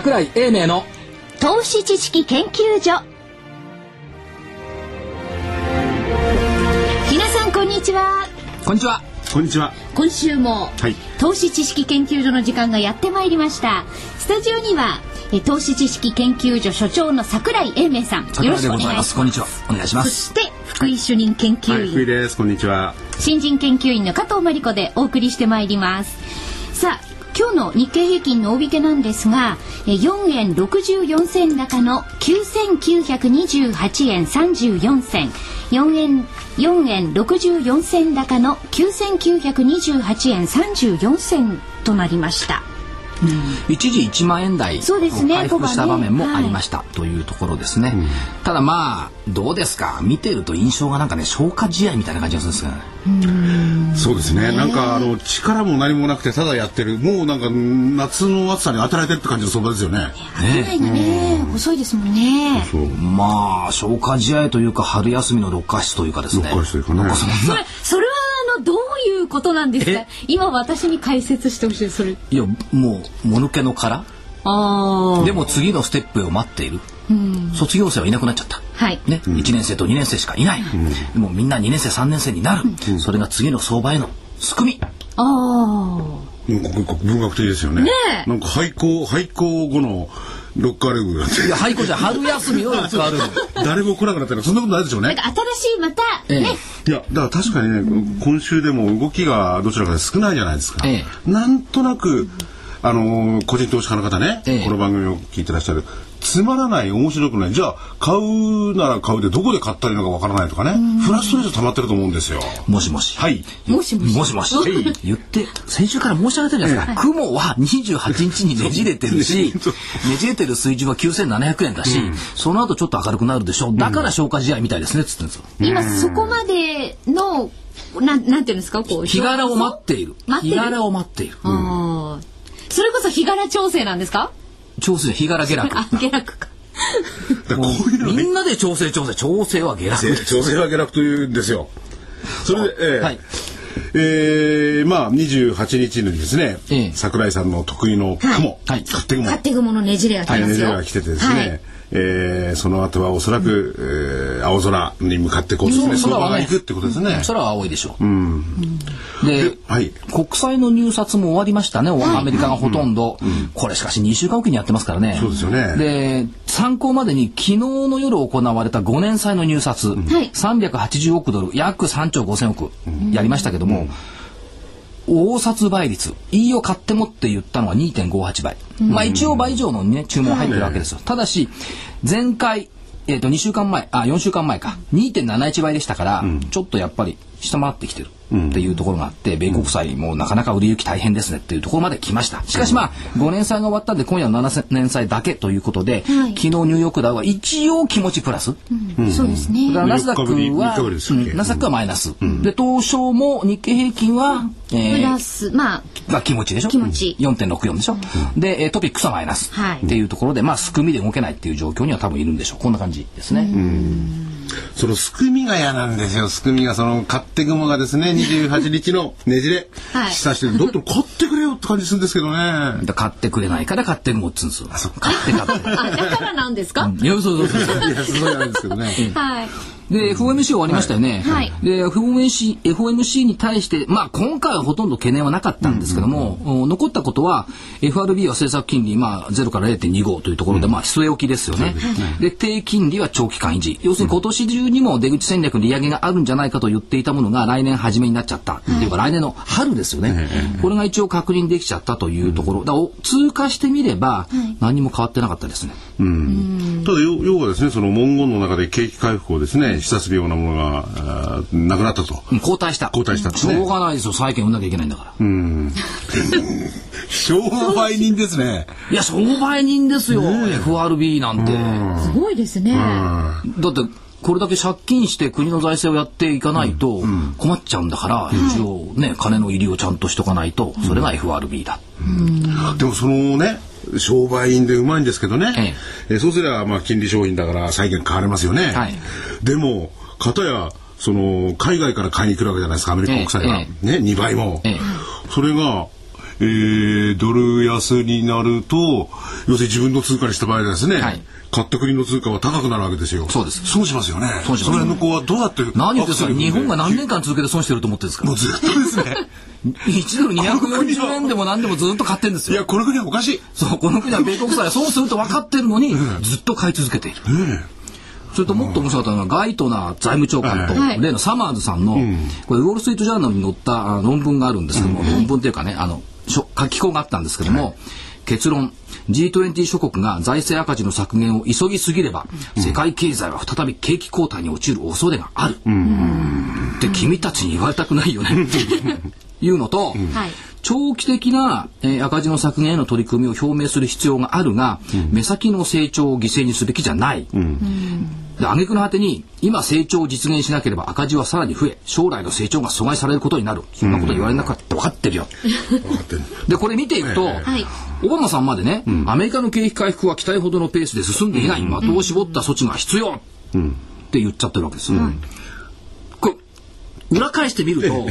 桜井英明の投資知識研究所。皆さんこんにちは。こんにちは。こんにちは。今週も、はい。投資知識研究所の時間がやってまいりました。スタジオにはえ投資知識研究所所長の桜井英明さん。よろしくお願いします。こんにちはお願いします。そして福井主任研究はい、員、福井です。こんにちは。新人研究員の加藤真理子でお送りしてまいります。さあ今日の日経平均の大引けなんですがえ4円64銭高の9928円34銭。4円4円64銭高の9928円34銭となりました。一時1万円台そうですね。回復した場面もはいありました。というところですね、ただまあどうですか？見てると印象がなんかね消化試合みたいな感じがするんですがね？そうですね。なんか、あの、力も何もなくて、ただやってる。もうなんか、夏の暑さに当てられてるって感じの相場ですよね。ねがね細いですもんね。そう。まあ消化試合というか春休みの六日室というかですね。六日室というかね。なんそんそなれそれはあのどういうことなんですか？え？今私に解説してほしいそれ。いやもうもぬけの殻。あでも次のステップを待っている、卒業生はいなくなっちゃった、はい。ね？1年生と2年生しかいない、でもみんな2年生3年生になる、それが次の相場への仕組み。あもうここ文学的ですよね。ねえ。なんか廃校、廃校後のロッカールームがあっていや廃校じゃ春休みの使われる誰も来なくなったらそんなことないでしょうね。あなん。か新しいまたええね。いや、だから確かにね、今週でも動きがどちらかで少ないじゃないですか。え。なんとなく、あのー個人投資家の方ね、ええ。この番組を聞いてらっしゃる、つまらない、面白くない、じゃあ、買うなら買うで、どこで買ったらいいのかわからないとかね、フラストレーション溜まってると思うんですよ。もしもし。はい。もしもし。もしもし、言って先週から申し上げてるじゃないですか、雲は28日にねじれてるしねじれてる水準は9700円だし、その後ちょっと明るくなるでしょ。だから消化試合みたいですねっつってんですよ。今そこまでのなんなんていうんですかこう日柄を待っている。日柄を待っている。あーそれこそ日柄調整なんですか？調整日柄下落。あ下落か。だからこういうのね、みんなで調整調整調整は下落調整は下落というんですよ。それで、ええ。はい。えーまあ、28日にですね、ええ。桜井さんの得意の雲、はい。勝手雲、勝手雲のねじれが来はい、ますよ。ネジが来ててですね、はいえーその後はおそらく、えー青空に向かってこうですね、そう相場が行くってことですね。空は青いでしょう、ではい。国債の入札も終わりましたね、アメリカがほとんど、これしかし2週間おきにやってますからね。そうですよね。で参考までに昨日の夜行われた5年債の入札、い。380億ドル約3兆5000億。やりましたけども、大札倍率 E を買ってもって言ったのは2.58倍、まあ一応倍以上の、ね、注文入ってるわけですよ、ただし前回えー、と2週間前あ4週間前か。2.71倍でしたから、ちょっとやっぱり下回ってきてるっていうところがあって、米国債もなかなか売り行き大変ですねっていうところまで来ました。しかしまあ5年債が終わったんで今夜の7年債だけということで、はい。昨日ニューヨークダウは一応気持ちプラス、そうですね。だからナスダック4は、ナスダックはマイナス、で東証も日経平均は、えープラスまあまあ気持ちでしょ？気持ち。4.64でしょ、で、えートピックスはマイナス、はい。っていうところでまあすくみで動けないっていう状況には多分いるんでしょう。こんな感じですね、そのすくみが嫌なんですよ。すくみがその勝手雲がですね、28日のねじれ、はい。したして、どっと買ってくれよって感じするんですけどね。だ買ってくれないから買ってもっつうんですよ。買って買って。あだからなんですか、いやそうそうそうそう。いや、すごいなんですけどね。はいで FOMC 終わりましたよね、はい。で FOMC, FOMC に対して、まあ、今回はほとんど懸念はなかったんですけども、お残ったことは FRB は政策金利、まあ、0から0.25というところで、まあ、据え置きですよね、で低金利は長期間維持。要するに今年中にも出口戦略利上げがあるんじゃないかと言っていたものが来年初めになっちゃった、っていうか来年の春ですよね、これが一応確認できちゃったというところ。だ通過してみれば何も変わってなかったですね。ただ、要要はですね、その文言の中で景気回復をですね、示唆するようなものが、なくなったと。うん交代した。交代したしょうがないですよ。債券売んなきゃいけないんだから。商売人ですね。いや、商売人ですよ。FRB なんて。すごいですね、だって、これだけ借金して国の財政をやっていかないと困っちゃうんだから、一応ね、金の入りをちゃんとしとかないと、それが FRB だ。でもそのね、商売人でうまいんですけどね、えそうすればまあ金利商品だから債券買われますよね。はいでも、片や、その、海外から買いに来るわけじゃないですか、アメリカ国債が。えね、2倍も。ええそれが、えー、ドル安になると要するに自分の通貨にした場合ですね、はい。買った国の通貨は高くなるわけですよ。そうです。そうしますよね。そうします。その辺の子はどうやって何言ってんですか。日本が何年か間続けて損してると思ってるんですか？もうずっとですね。1ドル240円でも何でもずっと買ってるんですよ。いやこの国はおかしい。そうこの国は米国債は損すると分かってるのにずっと買い続けている。ねそれともっと面白かったのがガイトナー財務長官とはい。例のサマーズさんのこれウォール・ストリート・ジャーナルに載ったあ論文があるんですけども論文っていうかねあの書き込があったんですけども結論。G20 諸国が財政赤字の削減を急ぎすぎれば世界経済は再び景気後退に陥る恐れがある。って君たちに言われたくないよね いうのとはい。長期的な、えー赤字の削減への取り組みを表明する必要があるが、目先の成長を犠牲にすべきじゃない。で挙句の果てに今成長を実現しなければ赤字はさらに増え将来の成長が阻害されることになる。そんなこと言われなかった。分かってるよ。分かってる。でこれ見ていくと、はいオバマさんまでね、アメリカの景気回復は期待ほどのペースで進んでいない、的を絞った措置が必要。って言っちゃってるわけですよ、これ裏返してみると、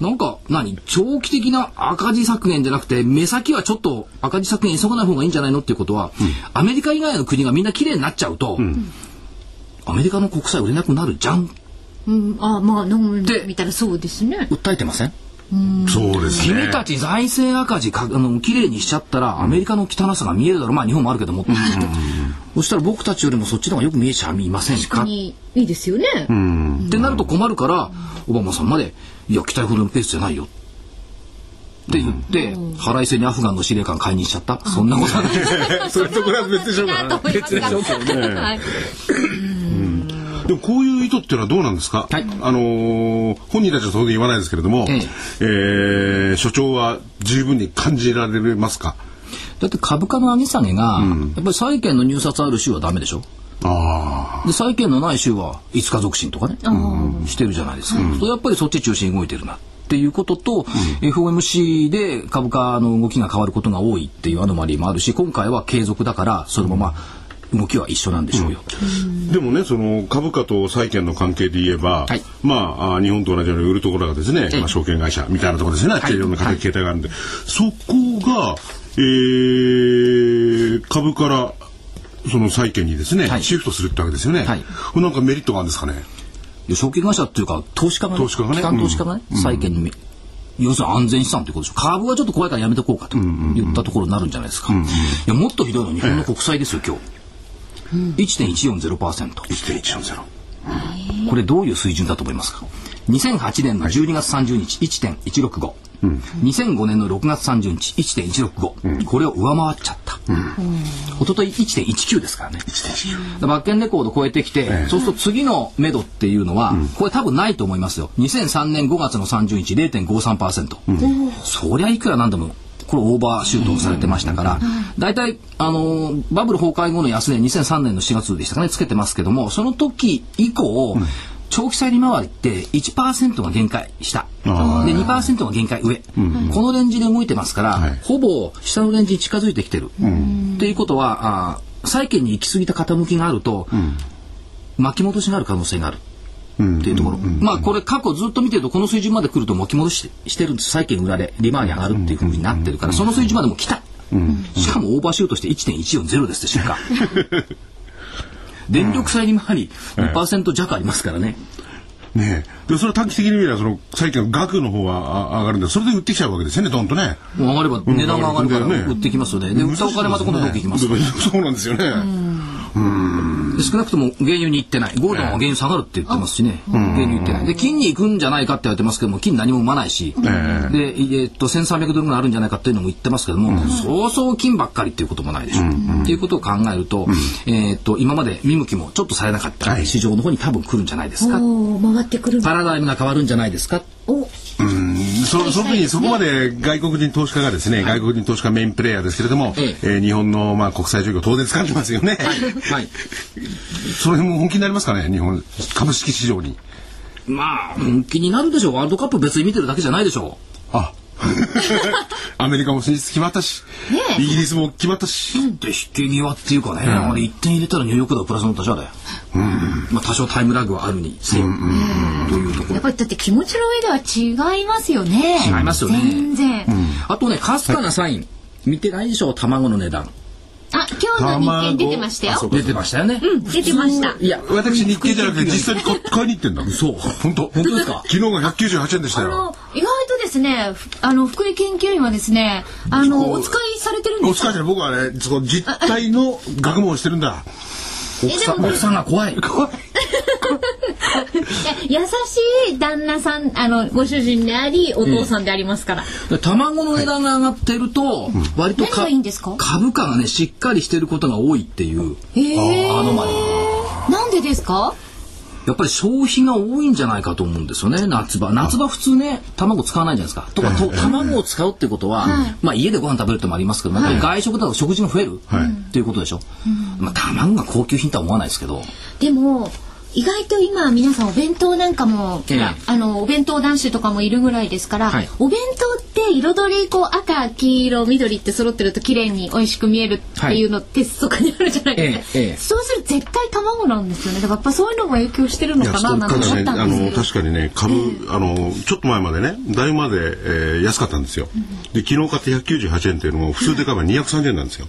なんか何？長期的な赤字削減じゃなくて目先はちょっと赤字削減急がない方がいいんじゃないのっていうことは、アメリカ以外の国がみんな綺麗になっちゃうと、アメリカの国債売れなくなるじゃん。うん、あまあ飲んででみたらそうですね。訴えてません？そうですね。君たち財政赤字かあの綺麗にしちゃったらアメリカの汚さが見えるだろう。まあ日本もあるけども、そしたら僕たちよりもそっちの方がよく見えちゃいませんか？確かにいいですよね、ってなると困るからオバマさんまで「いや期待ほどのペースじゃないよ」って言って、腹いせにアフガンの司令官解任しちゃった。そんなことはない。それとこれは別でしょうかなと思いますが。はいでもこういう意図っていうのはどうなんですか、はい。あのー本人たちは当然言わないですけれども、ええ。ー所長は十分に感じられますか？だって株価の上げ下げが、やっぱり債券の入札ある州はダメでしょ？あで債券のない州は5日続進とかね、してるじゃないですか、それやっぱりそっち中心に動いてるなっていうことと、FOMC で株価の動きが変わることが多いっていうアノマリーもあるし今回は継続だからそのまま動きは一緒なんでしょうよ、でもねその株価と債券の関係で言えば、はい。まああ日本と同じように売るところがですね、ええ。まあ、証券会社みたいなところですね、い。いろんな形形態があるんで、そこが、えー株からその債券にですね、はい。シフトするってわけですよね、はい。なんかメリットがあるんですかね？で証券会社っていうか投資家がね投資家がね。機関投資家がね、債券にめ要するに安全資産ということでしょ。株はちょっと怖いからやめとこうかと言ったところになるんじゃないですか、いやもっとひどいのは日本の国債ですよ今日、1.140%。1.140これどういう水準だと思いますか？2008年の12月30日1.165、2005年の6月30日1.165、これを上回っちゃった、一昨日1.19ですからね。だバッケンレコード超えてきて、そうすると次の目処っていうのは、これ多分ないと思いますよ。2003年5月の30日0.53%、そりゃいくらなんでもこれオーバーシュートされてましたから、大体、あのーバブル崩壊後の安値2003年の4月でしたかねつけてますけどもその時以降、長期債利回りって1%が限界下であー。2%が限界上、このレンジで動いてますから、はい。ほぼ下のレンジに近づいてきてる、っていうことはあー債券に行き過ぎた傾きがあると、巻き戻しがある可能性がある。っていうところ、まあこれ過去ずっと見てるとこの水準まで来ると巻き戻ししてるんです債券裏で利回り上がるっていうふうになってるから、その水準までも来た、しかもオーバーシュートして1.140ですでしょうか電力債利回り2%弱ありますからね、ねえ。でそれは短期的に見ればその債券の額の方はあ上がるんだ。それで売ってきちゃうわけですよねどんとね。上がれば値段が上がるから売ってきますよね。で売ったお金また今度どっきますそうなんですよね、で少なくとも原油に行ってない。ゴールドンは原油下がるって言ってますしね、原油行ってない。で金に行くんじゃないかって言われてますけども金何も生まないし、で、えーっと1300ドルぐらいあるんじゃないかっていうのも言ってますけども、そうそう金ばっかりっていうこともないでしょ、っていうことを考えると,、えーっと今まで見向きもちょっとされなかった市場の方に多分来るんじゃないですか、おー回ってくる。パラダイムが変わるんじゃないですか。お。そその時にそこまで外国人投資家がですね、外国人投資家メインプレイヤーですけれども、ええ。ー日本のまあ国際状況当然掴んでますよね。はい。その辺も本気になりますかね日本株式市場に。まあ本気になるでしょう。ワールドカップ別に見てるだけじゃないでしょう。あ アメリカも進出決まったし、イギリスも決まったし。で引け際っていうかね、あれ1点入れたらニューヨークダウプラスの立場だよ。まあ多少タイムラグはあるにせよ、というところ。やっぱりだって気持ちの上では違いますよね。違いますよね全然。あとね、かすかなサイン、見てないでしょ卵の値段。あ、今日の日経出てましたよ。出てましたよね。うん、出てました。いや、私日経じゃなくて実際に買買いに行ってんだ。そう。本当？本当ですか？昨日が198円でしたよ。ですね、ふあの、福井研究員はですね、あの、お使いされてるんですか？お疲れ様僕はね、その実態の学問をしてるんだ。奥さん、奥さんが怖い。いや優しい旦那さん、あの、ご主人であり、お父さんでありますから。で卵の値段が上がってると、割と何がいいんですか？株価がね、しっかりしてることが多いっていう。アノマリー。なんでですか？やっぱり消費が多いんじゃないかと思うんですよね、夏場。夏場普通ね、卵使わないじゃないですか。とか、と卵を使うってことは、まあ家でご飯食べるってのもありますけど、やっぱり外食だと食事が増えるっていうことでしょ。まあ卵が高級品とは思わないですけど、でも、意外と今皆さんお弁当なんかも、ええ。ほらあのお弁当男子とかもいるぐらいですから、はい。お弁当って彩りこう赤黄色緑って揃ってると綺麗に美味しく見えるっていうのってそこにあるじゃないですか、ええええ。そうすると絶対卵なんですよね。だからやっぱそういうのも影響してるのかななんて思ね、ったあのんですけど、確かにね株、あのちょっと前までね大まで、えー安かったんですよ。で昨日買って198円っていうのも普通で買えば230円なんですよ。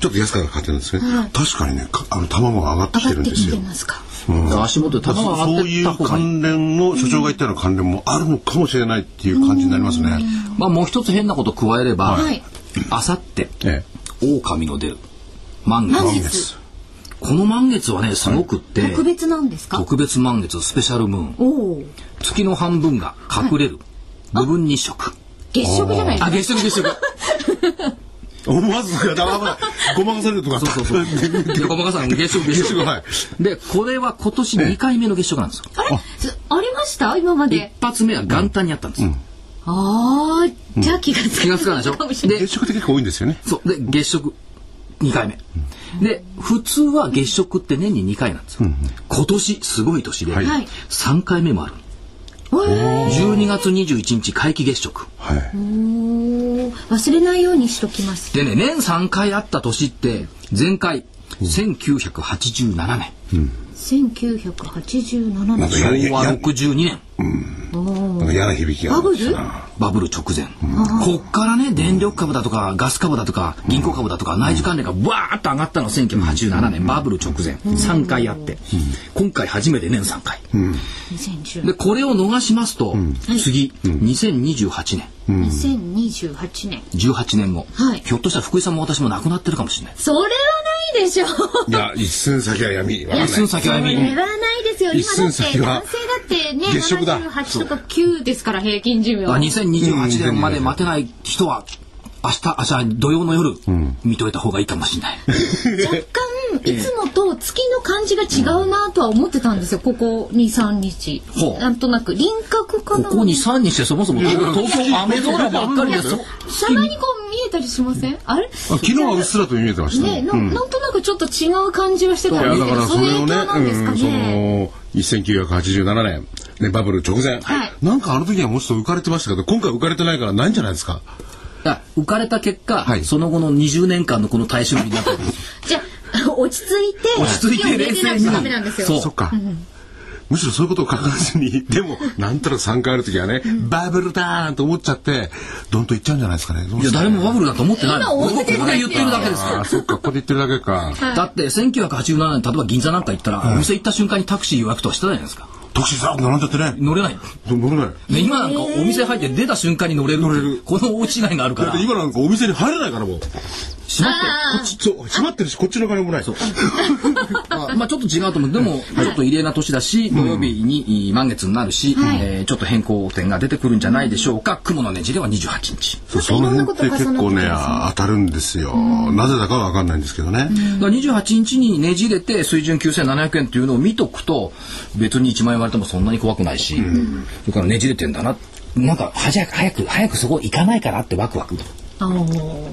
ちょっと安かった買ってるんですね。確かにねかあの卵が上がってきて上がってきてるんですよ。足元で卵が上そういう。関連の所長が言ったような関連もあるのかもしれないっていう感じになりますね。まあもう一つ変なこと加えればはい、あさって、え狼の出る満月。満月この満月はね、すごくって、特別なんですか？特別満月スペシャルムーン。おお月の半分が隠れる。部分日食。月食じゃないですあ、か月食月食。え思わずがだまばごまかされるとか。そうそうそう。で、ごまかさん、月食月食。はいで、これは今年2回目の月食なんですよ。あれ？すありました？今ま一で発目は元旦にあったんですよ。ああじゃあ気がつか気がつかないでしょ？で月食って結構多いんですよね。そう。で、月食2回目。で、普通は月食って年に2回なんですよ。今年すごい年で、はいはい3回目もある。12月21日皆既月食。はい。忘れないようにしときます。でね、年3回あった年って、前回、1987年。1987年。なんかや昭和や62年。なんか嫌な響きが。バブル？バブル直前。こっからね、電力株だとか、ガス株だとか、銀行株だとか、内需関連がわーっと上がったのは1987年、バブル直前。3回あって、今回初めて年3回。2010で、これを逃しますと、次、2028年、2028年。18年後、はいひょっとしたら福井さんも私も亡くなってるかもしれない。それはないでしょう。いや、一寸先は闇。わかんない一寸先は闇それはないですよ。一今だって寸先は男性だってね、月食だ78とか9ですから平均寿命。あ2028年まで待てない人は、明日、明日、土曜の夜、見といた方がいいかもしれない。若干、いつもと月の感じが違うなとは思ってたんですよ。ここ2、3日ほ。うなんとなく輪郭かな。ここ2、3日してそもそも東京雨空ばっかりですよ。たまにこう見えたりしません？あれ？あ昨日はうっすらと見えてましたね、ななんとなくちょっと違う感じはしてたんですけど、だからそれをね、の影響なんですかうん、そね。の1987年、ね、バブル直前、はい。なんかあの時はもうちょっと浮かれてましたけど今回浮かれてないからないんじゃないですか？あ浮かれた結果、はい。その後の20年間のこの耐震になったわけですじゃあ、落ち着いて、落ち着いて手を入れてなくちゃダメなんですよ。そうそっか、むしろそういうことを書かずにでもなんとなく3回ある時はね、バブルだーんと思っちゃってどんと言っちゃうんじゃないですかね。いや、誰もバブルだと思ってない僕ここで言ってるだけですあかーそっかここで言ってるだけか。ら。だって、1987年、例えば銀座なんか行ったら、お店行った瞬間にタクシー予約とかしてたじゃないですか。タクシーさ並んじゃってね。乗れない。乗れない。で今なんかお店入って出た瞬間に乗れる。乗れる。この大違いがあるから。だって。今なんかお店に入れないからもう。閉まって。あこっちそう閉まってるしこっちの金もない。あ まあちょっと違うと思う。でも、ちょっと異例な年だし、土曜日に満月になるし、えーちょっと変更点が出てくるんじゃないでしょうか。雲のねじれは28日。そうその辺って結構ね当たるんですよ、なぜだかは分かんないんですけどね、だから28日にねじれて水準9700円っていうのを見とくと別に1万円割れてもそんなに怖くないし、それからねじれてんだな。なんか早く早く早くそこ行かないからってワクワク。あー。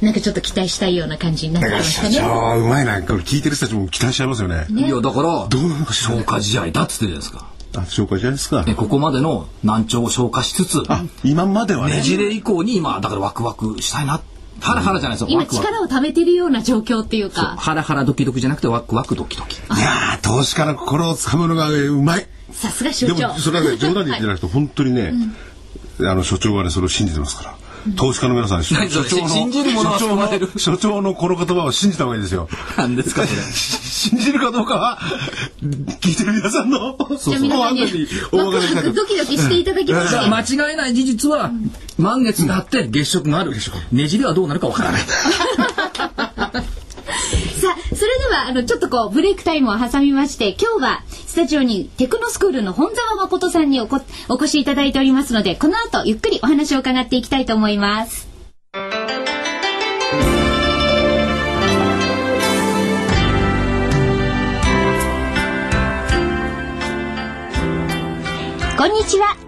なんかちょっと期待したいような感じになってました社ね。長うまいな。これ聞いてる人たちも期待しちゃいますよね。いやだからどうなのか消化試合だっつってるじゃないですか。あ紹介じゃないですか。ここまでの難聴を消化しつつ今まではね。ねじれ以降に今だからワクワクしたいなハラハラじゃないですよ。今ワクワク。力を貯めてるような状況っていうか。ハラハラドキドキじゃなくてワクワクドキドキ。いやー投資家の心をつかむのがうまい。さすが所で長もそれはね冗談で言ってなくて本当にね、あの所長はねそれを信じてますから。投資家の皆さん、所 何それ信じる者は所長の所長のこの言葉を信じた方がいいですよ。なんですかそれ。信じるかどうかは聞いてる皆さんのじゃあ皆さんにご判断にお任せしたくクドキドキしていただきまして、間違いない事実は満月があって月食があるねじれはどうなるかわからない さあ、それでは、あの、ちょっとこう、ブレイクタイムを挟みまして、今日は、スタジオにテクノスクールの本沢誠さんにおこお越しいただいておりますので、この後、ゆっくりお話を伺っていきたいと思います。こんにちは。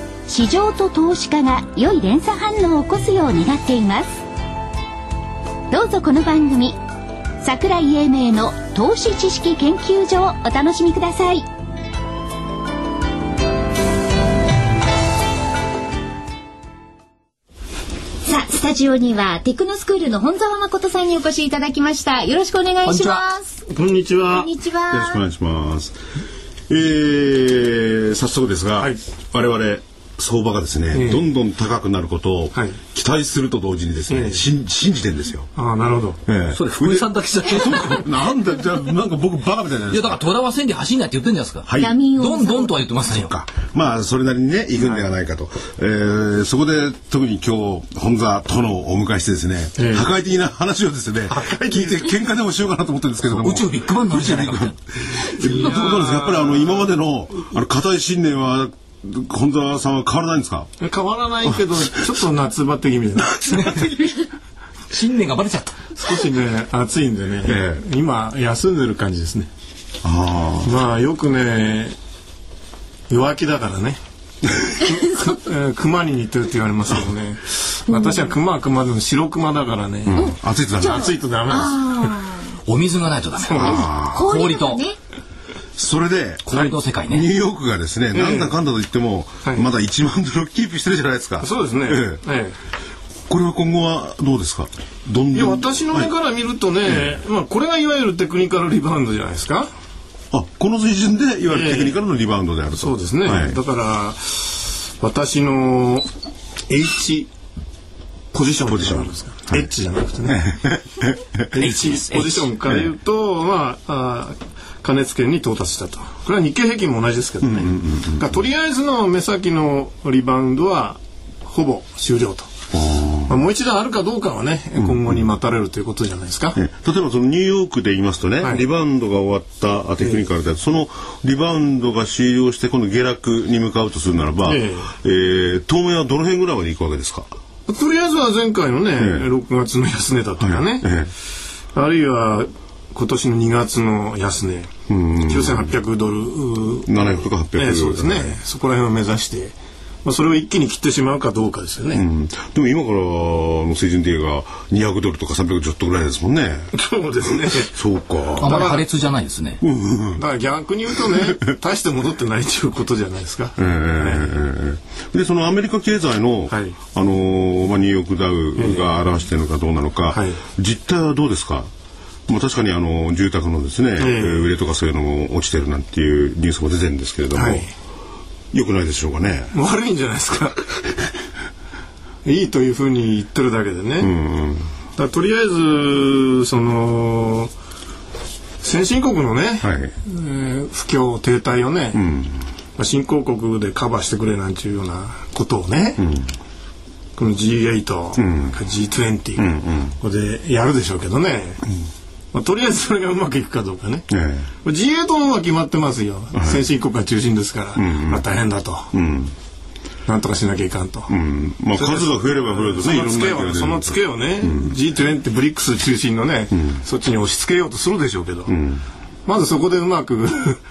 市場と投資家が良い連鎖反応を起こすよう願っています。どうぞこの番組桜井英明の投資知識研究所をお楽しみください。さあスタジオにはテクノスクールの本沢誠さんにお越しいただきました。よろしくお願いします。こんにちは。こん。にちよろしくおは願いします。えー、早速ですが、はい。我々相場がですね、ええ。どんどん高くなることをはい。期待すると同時にですね、ええ。信信じてんですよ。ああ、なるほど。ええ。それ福井さんだけじゃない。なんだじゃあなんか僕バカみたいないいや。だから虎は千里走んないって言ってんじゃないですか、はい。どんどんとは言ってませんよ。か。まあそれなりにね行くんではないかと、えーそこで特に今日本座殿をお迎えしてですね、ええ。破壊的な話をですね聞いて喧嘩でもしようかなと思ってるんですけれども。宇宙ビッグバンになるんじゃないかって どうどうですか？やっぱりあの今までのあの固い信念は本沢さんは変わらないんですか？変わらないけど、ちょっと夏バテ気味でね。信念がバレちゃった。少しね、暑いんでね、え今、休んでる感じですね。あまあ、よくね、弱気だからね。熊に似てるって言われますけどね。私は熊は熊でも白熊だからね。あ暑いとダメ暑いとダメなんお水がないとダメ。氷とねそれで氷の世界ね。ニューヨークがですね、なんだかんだと言っても、はい。まだ1万ドルキープしてるじゃないですか。そうですね。ええ。えこれは今後はどうですか？どんえいや、どん私の目から見るとね、まあ、これがいわゆるテクニカルリバウンドじゃないですか？あこの水準でいわゆるテクニカルのリバウンドであると、そうですね。はい。だから、私の H ポジションポジションですか。H じゃなくてね。H ポジションから言うと、まあ、あ加熱圏に到達したと。これは日経平均も同じですけどね。とりあえずの目先のリバウンドはほぼ終了と。まあ、もう一段あるかどうかはね、今後に待たれるということじゃないですか。え例えばそのニューヨークで言いますとね、はい。リバウンドが終わったあテクニカルで、そのリバウンドが終了して今度下落に向かうとするならば、ええ。ー当面はどの辺ぐらいまで行くわけですか？とりあえずは前回のね、6月の安値だとかね、え。あるいは今年の2月の安値、9800ドル、うえ700とか800ええそうですね、そこら辺を目指して、まあ、それを一気に切ってしまうかどうかですよね。うん。でも今からの水準で言えば200ドルとか300ちょっとぐらいですもんね。そうですね。そうか。あまり破裂じゃないですね。だから逆に言うとね、大して戻ってないということじゃないですか。えーでそのアメリカ経済の、はい。あのーまあ、ニューヨークダウが表しているのかどうなのか、はい。実態はどうですか？まあ、確かにあの住宅のですね、えー、売れとかそういうのも落ちてるなんていうニュースも出てるんですけれども、はい、よくないでしょうかね。悪いんじゃないですか。いいというふうに言ってるだけでね、うんうん、とりあえずその先進国のね、はい、えー、不況停滞をね、うん、まあ、新興国でカバーしてくれなんていうようなことをね、うん、この G8、うん、G20、うんうん、ここでやるでしょうけどね、まあ、とりあえずそれがうまくいくかどうかね、ええ、G8 のは決まってますよ、はい、先進国が中心ですから、うんうん、まあ、大変だと。なんとかしなきゃいかんと。うん、まあ数が増えれば増えるとね、そのツケをね、うん、G20 ブリックス中心のね、うん、そっちに押し付けようとするでしょうけど、うん、まずそこでうまく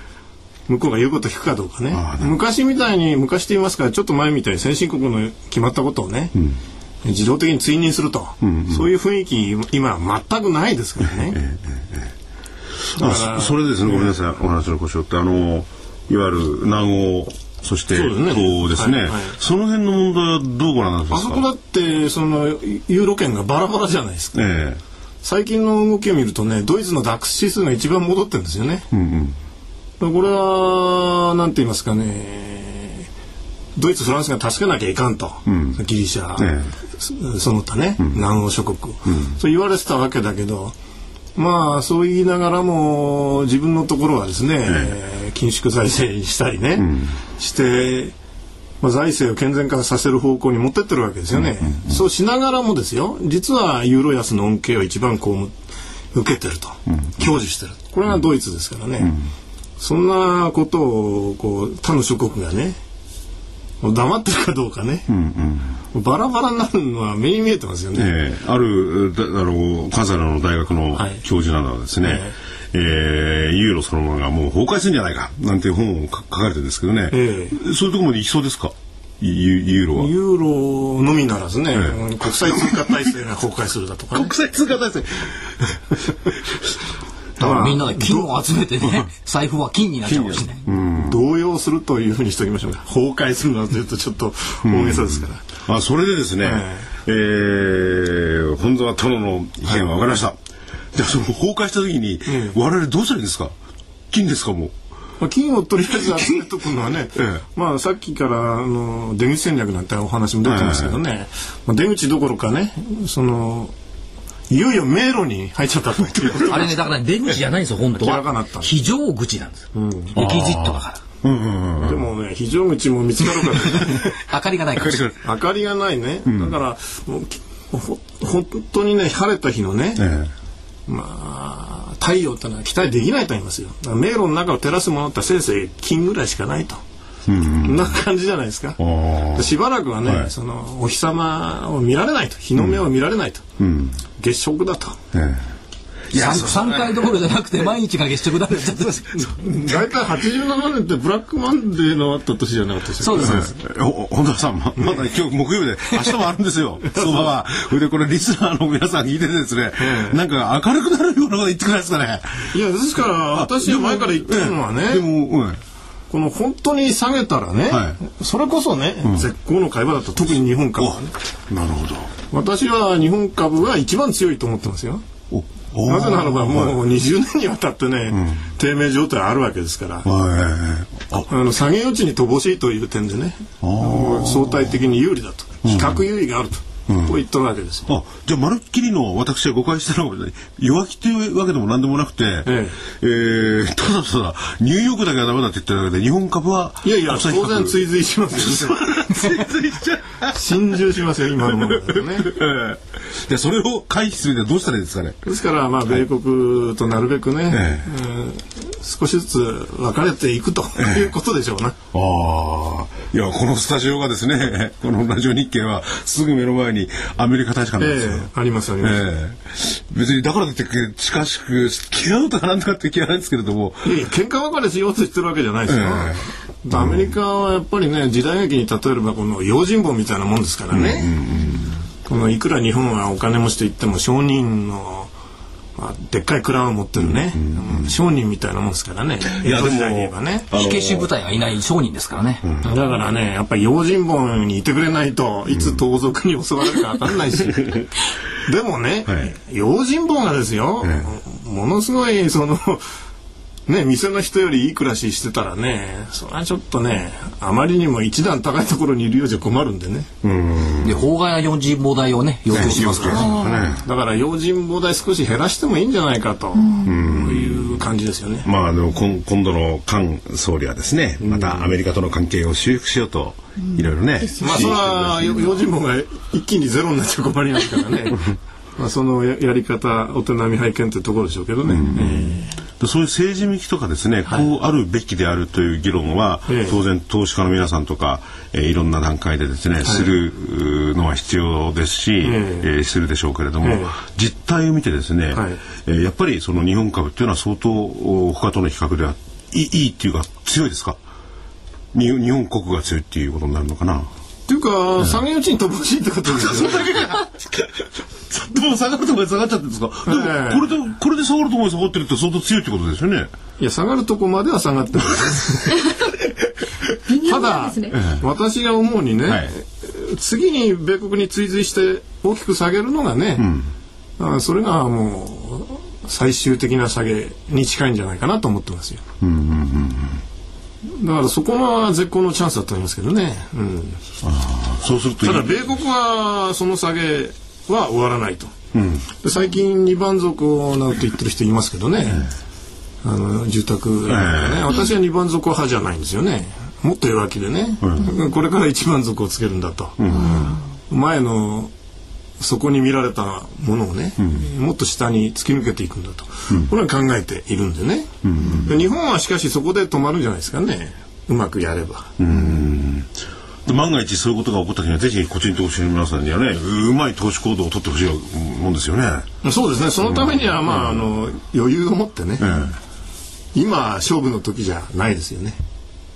向こうが言うこと聞くかどうかね。昔みたいに、昔と言いますか、ちょっと前みたいに先進国の決まったことをね、自動的に追認すると、うんうん、そういう雰囲気今全くないですからね。えええ、あそれですね、ごめんなさい、お話の故障ってあのいわゆる南欧そして東ですね、はいはい、その辺の問題はどうご覧になあそこだってそのユーロ圏がバラバラじゃないですか、ええ、最近の動きを見るとねドイツのダックス指数が一番戻ってるんですよね、うんうん、これはなんて言いますかね。ドイツフランスが助けなきゃいかんと、うん、ギリシャ、ええ、その他ね、うん、南欧諸国、うん、そう言われてたわけだけどまあそう言いながらも自分のところはですね、えー、緊縮財政にしたりね、うん、して、まあ、財政を健全化させる方向に持ってってるわけですよね、そうしながらもですよ実はユーロ安の恩恵を一番こう受けてると、うん、享受してる。これがドイツですからね、うん、そんなことをこう他の諸国がね黙ってるかどうかね、うんうん、バラバラになるのは目に見えてますよね。えー、あるだあの関西の大学の教授などはですね、はい、えー、ユーロそのものがもう崩壊するんじゃないかなんて本を書かれてるんですけどね、えー、そういうところまで行きそうですか？ユユーロは。ユーロのみならずね、えー、国際通貨体制が崩壊するだとか、ね、国際通貨体制だからみんなで金を集めてね、財布は金になっちゃうかもしれない。動揺するというふうにしておきましょう崩壊するのはずっとちょっと大げさですから。あ、それでですね、えー、本沢殿の意見は分かりました。じゃあその崩壊した時に、我々どうするんですか？金ですかもう？まあ、金をとりあえず集めとくのはね、ええ、まあさっきからあの出口戦略なんてお話も出てますけどね、まあ、出口どころかねそのいよいよ迷路に入っちゃったとあれねだから出口じゃないんですよ本当は。非常口なんです、うん、エキジットだから。うんうんうん、でもね非常口も見つかるから、ね、明かりがないから。明かりがない。ね、うん、だからもうほ本当にね晴れた日のね、ええ、まあ太陽ってのは期待できないと思いますよ。迷路の中を照らすものってせいぜい金ぐらいしかないと。うん、な感じじゃないですか。しばらくはね、はい、そのお日様を見られないと、日の目を見られないと、うん、月食だと。いや3回どころじゃなくて毎日が月食だっちゃって大体87年ってブラックマンデーのあった年じゃなかったですそうです、本田さんままだ今日木曜日で明日もあるんですよ。相場はでこれリスナーの皆さん聞いててですね、なんか明るくなるようなこと言ってくれないですかね？いやですから私は前から言ってるのはね。でも、うんこの本当に下げたらね、はい、それこそね、うん、絶好の買い場だと。特に日本株はね。なるほど。私は日本株が一番強いと思ってますよ。なぜならばもう20年にわたってね、うん、低迷状態あるわけですから、あ。の下げ余地に乏しいという点でね相対的に有利だと。比較優位があると。と言ったわけです。あ、じゃあまるっきりの私は誤解したのは弱気というわけでも何でもなくて、えええー、ただただニューヨークだけはダメだって言ってるわけで日本株はいやいや当然追随しますよ。追随しちゃう。心中しますよ今のものだとね。でそれを回避するにはどうしたらいいですかね。ですからまあ米国となるべくね、ええ少しずつ分かれていくということでしょうな。ああ、いやこのスタジオがですね、このラジオ日経はすぐ目の前にアメリカ大使館なんですよ。えー、ありますあります。えー、別にだからといって近しく嫌うとかなんとかって嫌いですけれども。いやいや喧嘩別れしようとしてるわけじゃないですよ。えー、アメリカはやっぱりね時代劇に例えればこの用心棒みたいなもんですからね。うんうんうん、このいくら日本はお金持ちといっても商人のまあ、でっかい蔵を持ってるね、うん、商人みたいなもんですからね。いやでも言えばね。火消し部隊がいない商人ですからね、だからねやっぱり用心棒にいてくれないといつ盗賊に襲われるか分かんないし、でもね、はい、用心棒がですよ、ものすごいそのね、店の人よりいい暮らししてたらね、それはちょっとね、あまりにも一段高いところにいるようじゃ困るんでね。で、法外な用心棒代をね、要求しますから。だから用心棒代少し減らしてもいいんじゃないかという感じですよね。まあ、でも今今度の菅総理はですね、またアメリカとの関係を修復しようと、いろいろね。まあ、それは用心棒が一気にゼロになっちゃ困りますからね。まあ、そのやり方お手並み拝見というところでしょうけどね。えー、そういう政治向きとかですね、はい、こうあるべきであるという議論は、えー、当然投資家の皆さんとか、えー、いろんな段階でですね、はい、するのは必要ですし、えー、えー、するでしょうけれども、えー、実態を見てですね、はい、えー、やっぱりその日本株っていうのは相当他との比較ではいいいっていうか強いですか？日本国が強いっていうことになるのかな？っていうか、下げ打ちに飛ばしいってことですよ。でも下がるところで下がっちゃってるんですか？でも、これで、これで下がるところで下がってるって相当強いってことですよね。いや、下がるとこまでは下がってる。ただ、私が思うにね、次に米国に追随して大きく下げるのがね、あそれがもう最終的な下げに近いんじゃないかなと思ってますよ。うんうんうんうんだからそこは絶好のチャンスだと思いますけどね。うん、あそうするとただ米国はその下げは終わらないと。うん、最近二番底などと言ってる人いますけどね。あの住宅、ね、えー、私は二番底派じゃないんですよね。もっと弱気でね、うん、これから一番底をつけるんだと。うん、前のそこに見られたものをね、うん、もっと下に突き抜けていくんだと、うん、これは考えているんでね、うん。うん、日本はしかしそこで止まるんじゃないですかね。うまくやれば。うん万が一そういうことが起こった時にはぜひ個人投資の皆さんにはねうまい投資行動を取ってほしいもんですよね。そうですね。そのためには、まああの余裕を持ってね、今勝負の時じゃないですよね。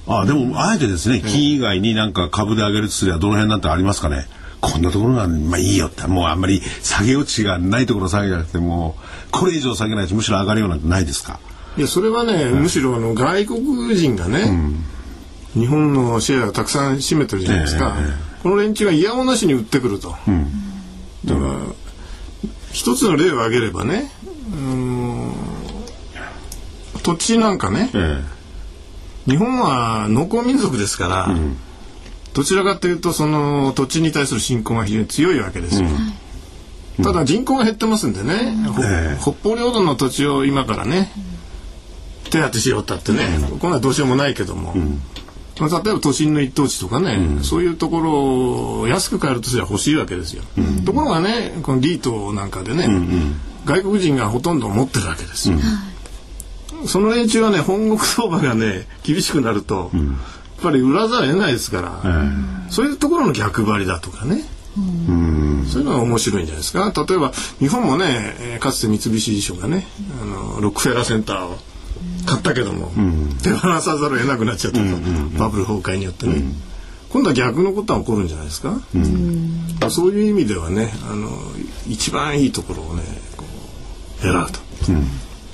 あでもあえてですね金以外になんか株で上げるとすればどの辺なんてありますかね。こんなところがまあいいよって。もうあんまり下げ落ちがないところ下げじゃなくてもうこれ以上下げないとむしろ上がるようなんてないですか。いやそれはね、むしろあの外国人がね、うん、日本のシェアをたくさん占めてるじゃないですか、えー、この連中が嫌おなしに売ってくると、うん、だから、一つの例を挙げればね土地なんかね、えー、日本は農耕民族ですから、うん。どちらかというとその土地に対する信仰が非常に強いわけですよ。うん、ただ人口が減ってますんでね、うん、北方領土の土地を今からね手当てしようったってね、うん、こんなどうしようもないけども。まあ、例えば都心の一等地とかね、うん、そういうところを安く買えるとすれば欲しいわけですよ。うん、ところがねこのリートなんかでね、うんうん、外国人がほとんど持ってるわけですよ。その連中はね本国相場がね厳しくなると、ぱり売らざるを得ないですから、そういうところの逆張りだとかね、そういうのが面白いんじゃないですか。例えば日本もねかつて三菱地所がねあのロックフェラーセンターを買ったけども、手放さざるを得なくなっちゃったと、バブル崩壊によってね、今度は逆のことは起こるんじゃないですか、そういう意味ではねあの一番いいところをねこう選ぶ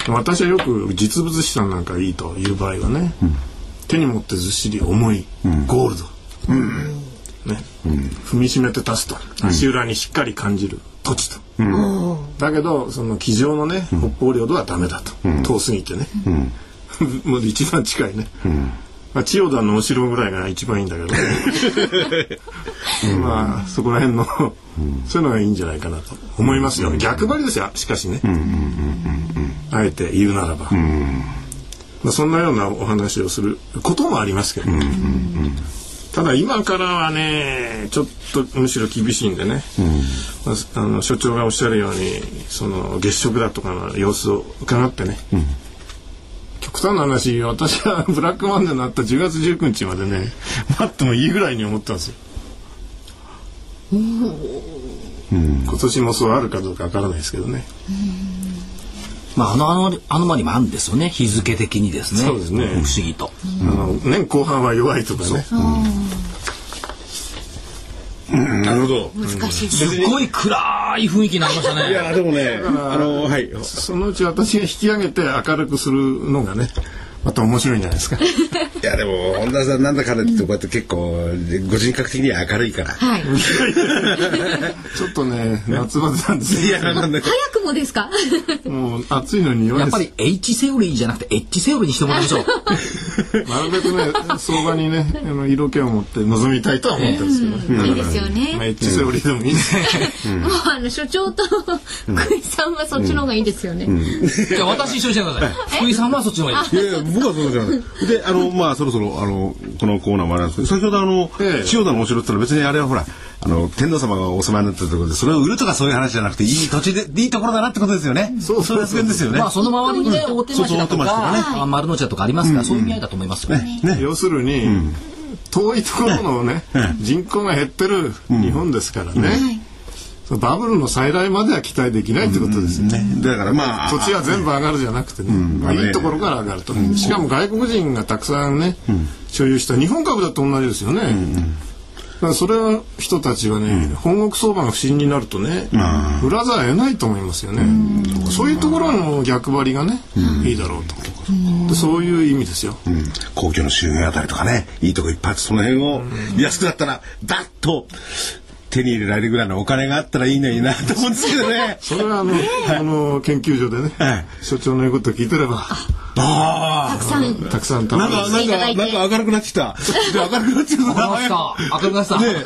と、私はよく実物資産なんかいいという場合はね、手に持ってずっしり重いゴールド、うん、ね、踏みしめて立つと。足裏にしっかり感じる土地と、だけどその机上のね北方領土はダメだと、遠すぎてね、もう一番近いね、まあ、千代田のお城ぐらいが一番いいんだけど、まあそこら辺のそういうのがいいんじゃないかなと。思いますよ、逆張りですよしかしね、あえて言うならば。まあ、そんなようなお話をすることもありますけど、うんうんうん、ただ今からはねちょっとむしろ厳しいんでね、うん。まあ、あの所長がおっしゃるようにその月食だとかの様子を伺ってね、うん、極端な話私は ブラックマンデーになった10月19日までね待ってもいいぐらいに思ったんですよ。うん、今年もそうあるかどうかわからないですけどね。まあ、あのあのアノマリもあるんですよね。日付的にですね。そうですね。不思議と、あの年後半は弱いとかね。なるほど。難しい。すごい暗い雰囲気になりましたね。いやでもね、あのはい。そのうち私が引き上げて明るくするのがね、また面白いんじゃないですか。いやでも本田さんなんだかんだってこうやって結構ご人格的には明るいから。はい。ちょっとね夏バテなんですよ。早くもですか？もう暑いのにやっぱり H セオリーじゃなくて H セオリーにしてもらいましょう。なるべくね相場にねあの色気を持って臨みたいとは思ってるんですけど、ね。いいですよね。まあ、H セオリーでもいいですね。もうあの所長と福井さんはそっちの方がいいですよね。じゃあ私一緒にしてください。福井さんはそっちの方がいい。いやいや僕はそうじゃない。で、あの、まあ、そろそろ、あの、このコーナーもあるんですけど、先ほどあの、ええ、千代田のお城ってのは別にあれはほら、あの、天皇様がお住まいになってるところで、それを売るとかそういう話じゃなくて、いい土地で、い。いところだなってことですよね。そうそういう。発言ですよね。まあ、その周りにね、大手町だとか、ね、丸の内とかありますから、そういう意味合いだと思いますよね。ね。要するに、遠いところのね、人口が減ってる日本ですからね。バブルの再来までは期待できないってことですよね。だからまあ土地は全部上がるじゃなくてね、まあ、いいところから上がると、しかも外国人がたくさんね、所有した日本株だと同じですよね。だからそれは人たちはね、本国相場が不振になるとね、売らざるを得ないと思いますよね。そういうところの逆張りがね、いいだろうと。そういう意味ですよ、公共の収入あたりとかねいいとこいっぱいあってその辺を安くなったらバッと手に入れられるぐらいのお金があったらいいのになと思うんですけどね。それはあの、あの研究所でね、所長の言うこと聞いてれば。ああ。たくさん。たくさんなんか、なんか、なんか明るくなってきた。で、明るくなってきた。明るくなってきた。ね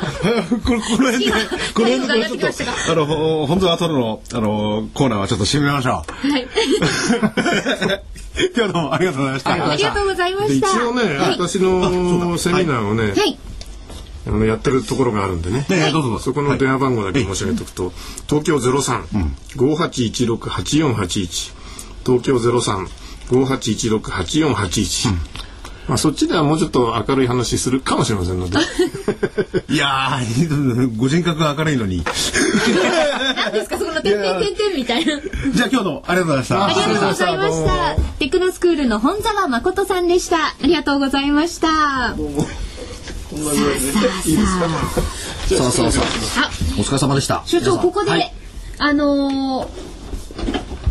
この、この辺で、この辺でちょっと、あの、本当は後の、あの、コーナーはちょっと締めましょう。はい。今日どうもありがとうございました。ありがとうございました。一応ね、私のセミナーをね、はいあのやってるところがあるんでね。ねどうぞそこの電話番号だけ申し上げておくと、東京ゼロ三五八一六八四八一東京ゼロ三五八一六八四八一。まあそっちではもうちょっと明るい話するかもしれませんので。いや ご人格が明るいのに。何ですかそのてんてんてんてんみたいな。じゃあ今日のありがとうございました。ありがとうございました。テクノスクールの本沢誠さんでした。ありがとうございました。こんなぐらいでいいですか？そうそうそう。あ、お疲れ様でした。所長ここで、はい、あのー、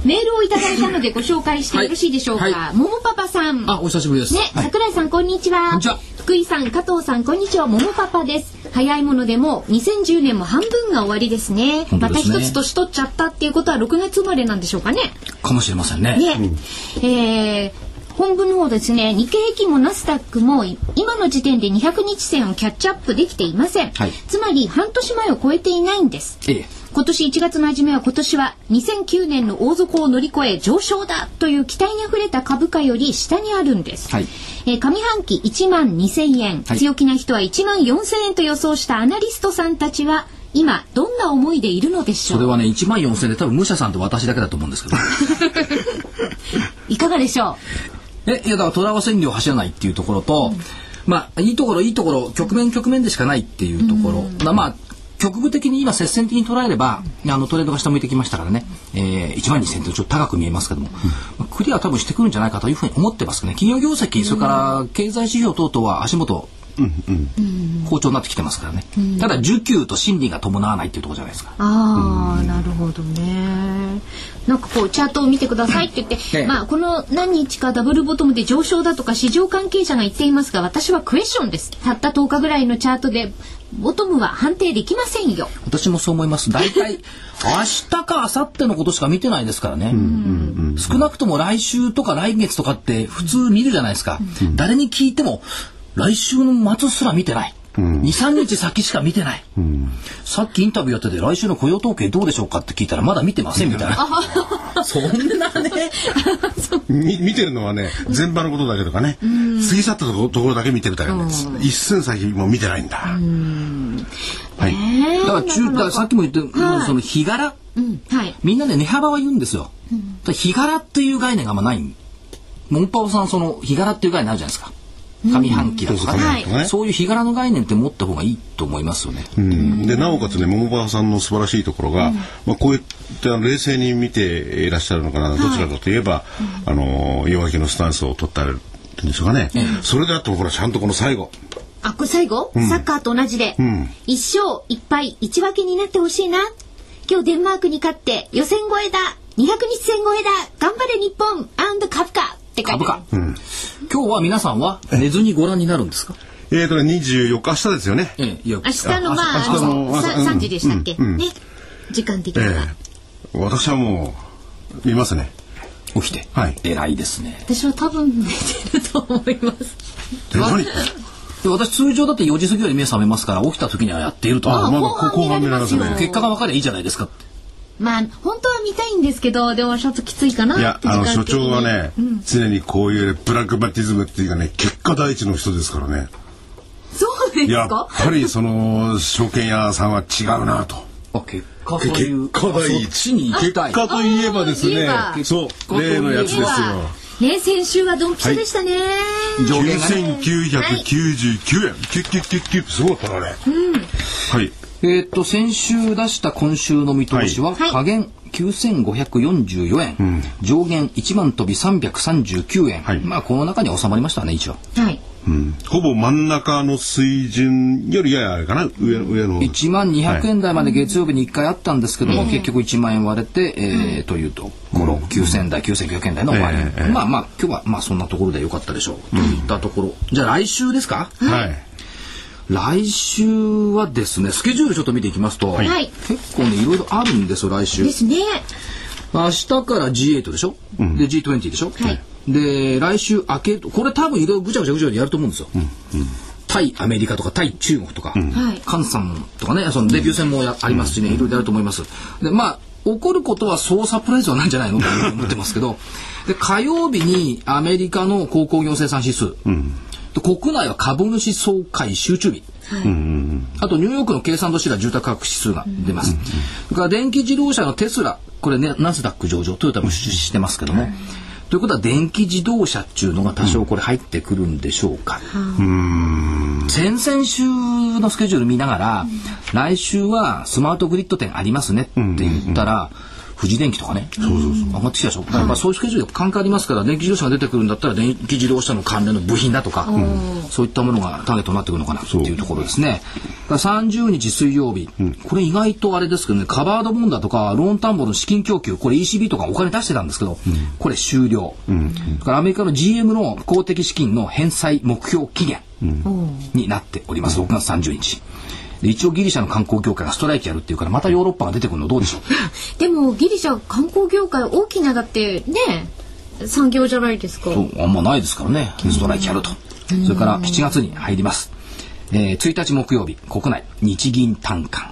メールをいただいたのでご紹介してよろしいでしょうか？はい、ももパパさん。あ、お久しぶりです。ね、桜井さんこんにちは。こんにちは。福井さん、加藤さん、こんにちは。ももパパです。早いものでも2010年も半分が終わりですね。すねまた一つ年取っちゃったっていうことは6月生まれなんでしょうかね。かもしれませんね。ね、うん、えー本部の方ですね。日経平均もナスダックも今の時点で200日線をキャッチアップできていません、はい、つまり半年前を超えていないんです、ええ、今年1月の初めは今年は2009年の大底を乗り越え上昇だという期待にあふれた株価より下にあるんです、はい、えー、上半期1万2000円、はい、強気な人は1万4000円と予想したアナリストさんたちは今どんな思いでいるのでしょう？それはね1万4000円で多分武者さんと私だけだと思うんですけど。いかがでしょう？えいやだから虎は千里を走らないっていうところと、うん、まあいいところいいところ局面局面でしかないっていうところ、うん、まあ局部的に今接戦的に捉えればあのトレードが下向いてきましたからね、えー、1万2000ってちょっと高く見えますけども、うん、クリアは多分してくるんじゃないかというふうに思ってますね。企業業績それから経済指標等々は足元好調になってきてますからね、ただ需給と心理が伴わないっていうところじゃないですか。ああ、なるほどね。なんかこうチャートを見てくださいって言って、まあこの何日かダブルボトムで上昇だとか市場関係者が言っていますが私はクエスチョンです。たった10日ぐらいのチャートでボトムは判定できませんよ。私もそう思います。大体 明日か明後日のことしか見てないですからね。少なくとも来週とか来月とかって普通見るじゃないですか、誰に聞いても来週の末すら見てない。うん、23日先しか見てない、うん、さっきインタビューやってて来週の雇用統計どうでしょうかって聞いたらまだ見てませんみたいな。そんなね。見てるのはね前場のことだけとかね過ぎ去ったところだけ見てるだけです、一寸先も見てないんだ。はい、だから中ださっきも言って、はい、その日柄、うん。はい、みんなで値幅は言うんですよ、うん、日柄っていう概念があんまない。モンパオさんその日柄っていう概念あるじゃないですか上半期だとかね、そうい。う日柄の概念って持った方がいいと思いますよね。でなおかつね桃川さんの素晴らしいところが、まあ、こういった冷静に見ていらっしゃるのかなどちらかといえば、あの弱気のスタンスを取ったんでしょうかね、それであってもほらちゃんとこの最後。あこれ最後、サッカーと同じで、一勝一敗一分けになってほしいな。今日デンマークに勝って予選超えだ。200日戦超えだ。頑張れ日本。アンドカフカって書いて株価、今日は皆さんは寝ずにご覧になるんですか？えーとね、24日、明日ですよね。ええ、いや明日のまあ、明日のあのさうん。3時でしたっけ、うんうん。ね。時間的にえは。え私はもう、見ますね。起きて、はい。偉いですね。私は多分寝てると思います。え、何？で私通常だって4時過ぎより目覚めますから起きた時にはやっていると。あ、まだ後半後半見られますね。結果が分かりゃいいじゃないですかってまあ、本当は見たいんですけど、でもちょっときついかなっいや、てあの、所長はね、常にこういうプラグマティズムっていうかね、結果第一の人ですからね。そうですやっかぱりその、証券屋さんは違うなと。あ結果という結果第一に行きたいかといえばですねそう、例のやつですよ。ね、先週はドンピシャでしたね。上限がね9999円。キュッキュッキュッキュッすごかったな、あれ。はい。えーっと先週出した今週の見通しは、はい。下限9544円、上限1万飛び339円、はい。まあこの中に収まりましたね一応。はい。うん。ほぼ真ん中の水準よりややあれかな上の上の。1万200円台まで月曜日に1回あったんですけども、結局1万円割れて、えーというところ、9000円台9900円台の終わり、ええ。ええまあまあ今日はまあそんなところでよかったでしょう、といったところ。じゃあ来週ですか？はい。来週はですねスケジュールちょっと見ていきますと、はい。結構ねいろいろあるんですよ来週。ですね。明日から G8 でしょ、で G20 でしょ、はい。で来週明けこれ多分いろいろぐちゃぐちゃぐちゃぐちゃやると思うんですよ、対アメリカとか対中国とか、はい。韓さんとかねそのデビュー戦もやありますしねいろいろやると思います。でまあ起こることはそうサプライズはないんじゃないの？と思ってますけど。で火曜日にアメリカの鉱工業生産指数、で国内は株主総会集中日、あとニューヨークの計算都市が住宅価格指数が出ます。それから電気自動車のテスラ、これね、ナスダック上場、トヨタも出資してますけども、ということは電気自動車っていうのが多少これ入ってくるんでしょうか。先々週のスケジュール見ながら、来週はスマートグリッド店ありますねって言ったら、富士電機とかね、そうそうそう。上がってきたでしょ。だからやっぱそういうスケジュール関係ありますから、電気自動車が出てくるんだったら、電気自動車の関連の部品だとか、そういったものがターゲットになってくるのかなっていうところですね。だから30日水曜日、これ意外とあれですけどね、カバードボンダとか、ローン担保の資金供給、これ ECB とかお金出してたんですけど、これ終了。だからアメリカの GM の公的資金の返済目標期限になっております、6月30日。で一応ギリシャの観光業界がストライキやるっていうからまたヨーロッパが出てくるのどうでしょう？でも、ギリシャ観光業界大きなだってね、産業じゃないですか。そうあんまないですからねストライキやると。それから7月に入ります、えー1日木曜日国内日銀短観。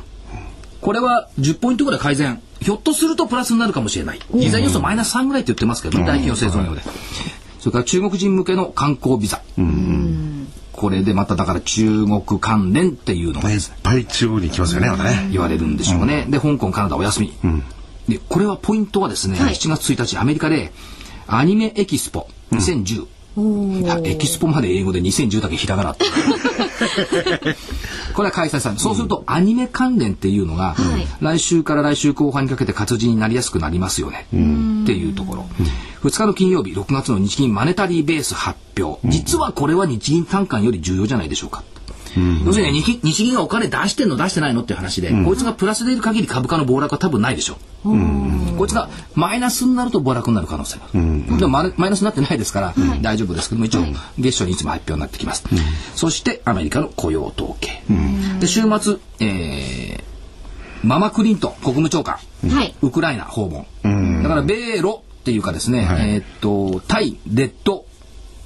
これは10ポイントぐらい改善。ひょっとするとプラスになるかもしれない。事前予想マイナス3ぐらいって言ってますけどね大企業製造業で。それから中国人向けの観光ビザこれでまただから中国関連っていうのがいっぱい中国に行きますよね、またね。言われるんでしょうね。で、香港、カナダお休み。で、これはポイントはですね、はい7月1日アメリカでアニメエキスポ2010。あエキスポまで英語で2010だけひらがなって。これは開催される。そうすると、アニメ関連っていうのが、はい来週から来週後半にかけて活字になりやすくなりますよね。っていうところ。2日の金曜日、6月の日銀マネタリーベース発表。実はこれは日銀短観より重要じゃないでしょうか。要するに日日銀がお金出してんの出してないのっていう話で、こいつがプラスでいる限り株価の暴落は多分ないでしょう。こいつがマイナスになると暴落になる可能性がある。でもマイナスになってないですから、大丈夫ですけども、一応月初にいつも発表になってきます。そしてアメリカの雇用統計。で、週末、えーママクリントン国務長官、はい。ウクライナ訪問。だから米ロっていうかですね、はいえーっと、対レッド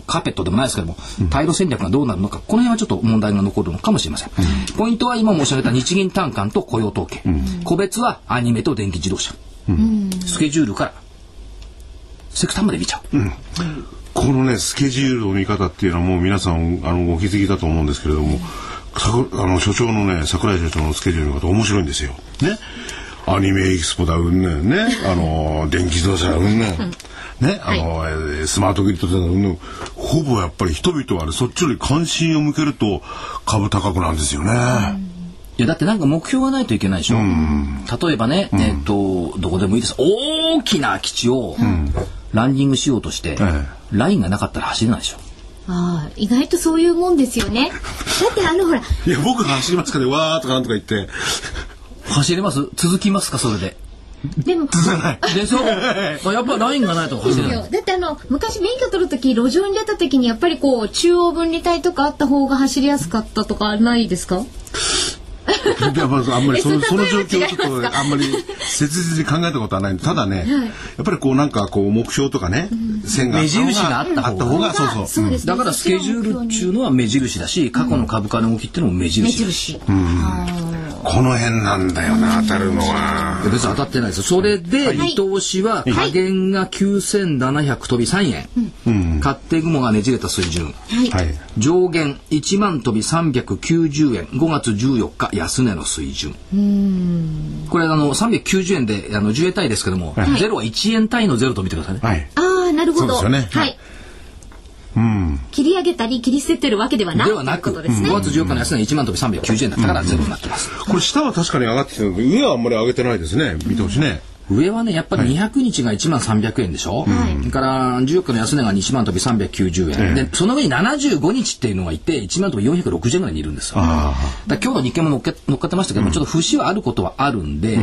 カーペットでもないですけども、対ロ戦略がどうなるのか、この辺はちょっと問題が残るのかもしれません。ポイントは今申し上げた日銀短観と雇用統計。個別はアニメと電気自動車。スケジュールから、セクターまで見ちゃう。このね、スケジュールの見方っていうのはもう皆さん、あの、お気づきだと思うんですけれども、あの、所長のね、桜井所長のスケジュールの方面白いんですよ。ね。アニメエキスポだ、うんぬんね。あの、電気自動車だ、うんぬん。ね、あの、えースマートグリッドだ、うんぬん。ほぼやっぱり人々はね、そっちより関心を向けると株高くなんですよね。いや、だってなんか目標がないといけないでしょ。例えばね、えーっと、どこでもいいです。大きな基地をランニングしようとして、えラインがなかったら走れないでしょ。ああ、意外とそういうもんですよね。だってあのほら、いや、僕走りますから、わーとかなんとか言って、走れます？続きますかそれで。でも、でしょ？やっぱラインがないと走れない。だってあの昔免許取る時路上に出た時にやっぱりこう中央分離帯とかあった方が走りやすかったとかないですか？い やまああんまりそのえその状況をちょっとあんまり切実に考えたことはない。ただね、やっぱりこうなんかこう目標とかね、線が目印があった方があった方がそうそう。だからスケジュールっていうのは目印だし、過去の株価の動きっていうのも目目印だし。印、この辺なんだよな当たるのは。別に当たってないですよ。それで、見通しは、下限が9700飛び3円。買って雲がねじれた水準。上限1万飛び390円。5月14日安値の水準。これあの390円であの10円単位ですけども、はいゼロは1円単位のゼロと見てくださいね。はい。ああなるほどそうですよねはいうん。切り上げたり切り捨ててるわけではないではなく、ということですね、5月14日の安値1万飛び390円だったからゼロになってます。これ下は確かに上がってきてるので上はあんまり上げてないですね見通しね。上はね、やっぱり200日が1万300円でしょ、それから14日の安値が1万飛び390円、でその上に75日っていうのがいて1万飛び460円ぐらいにいるんですよ。だ今日の日経も乗っけ乗っかってましたけども、ちょっと節はあることはあるんで、